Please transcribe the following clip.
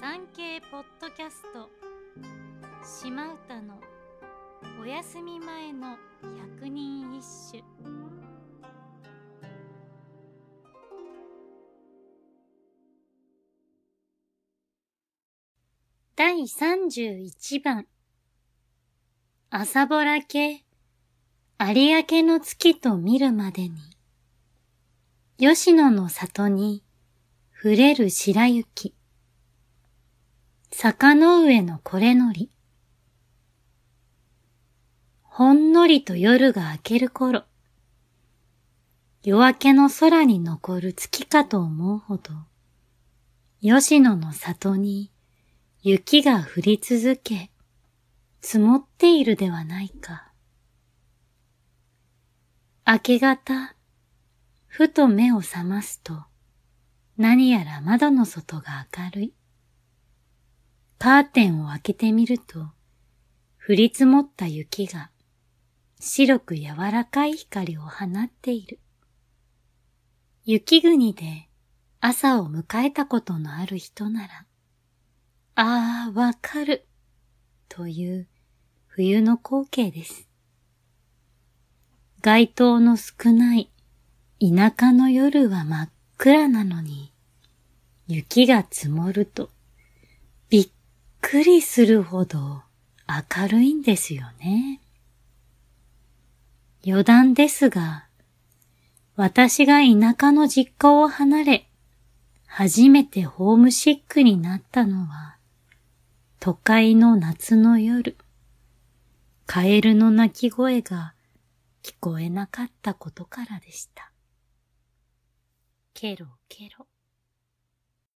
産経ポッドキャスト。島唄のお休み前の百人一首。第31番。朝ぼらけ有明の月と見るまでに。吉野の里に触れる白雪。坂の上のこれのり。ほんのりと夜が明ける頃、夜明けの空に残る月かと思うほど、吉野の里に雪が降り続け、積もっているではないか。明け方、ふと目を覚ますと、何やら窓の外が明るい。カーテンを開けてみると、降り積もった雪が白く柔らかい光を放っている。雪国で朝を迎えたことのある人なら、ああ、わかる、という冬の光景です。街灯の少ない田舎の夜は真っ暗なのに、雪が積もるとびっくりするほど明るいんですよね。余談ですが、私が田舎の実家を離れ、初めてホームシックになったのは、都会の夏の夜、カエルの鳴き声が聞こえなかったことからでした。ケロケロ。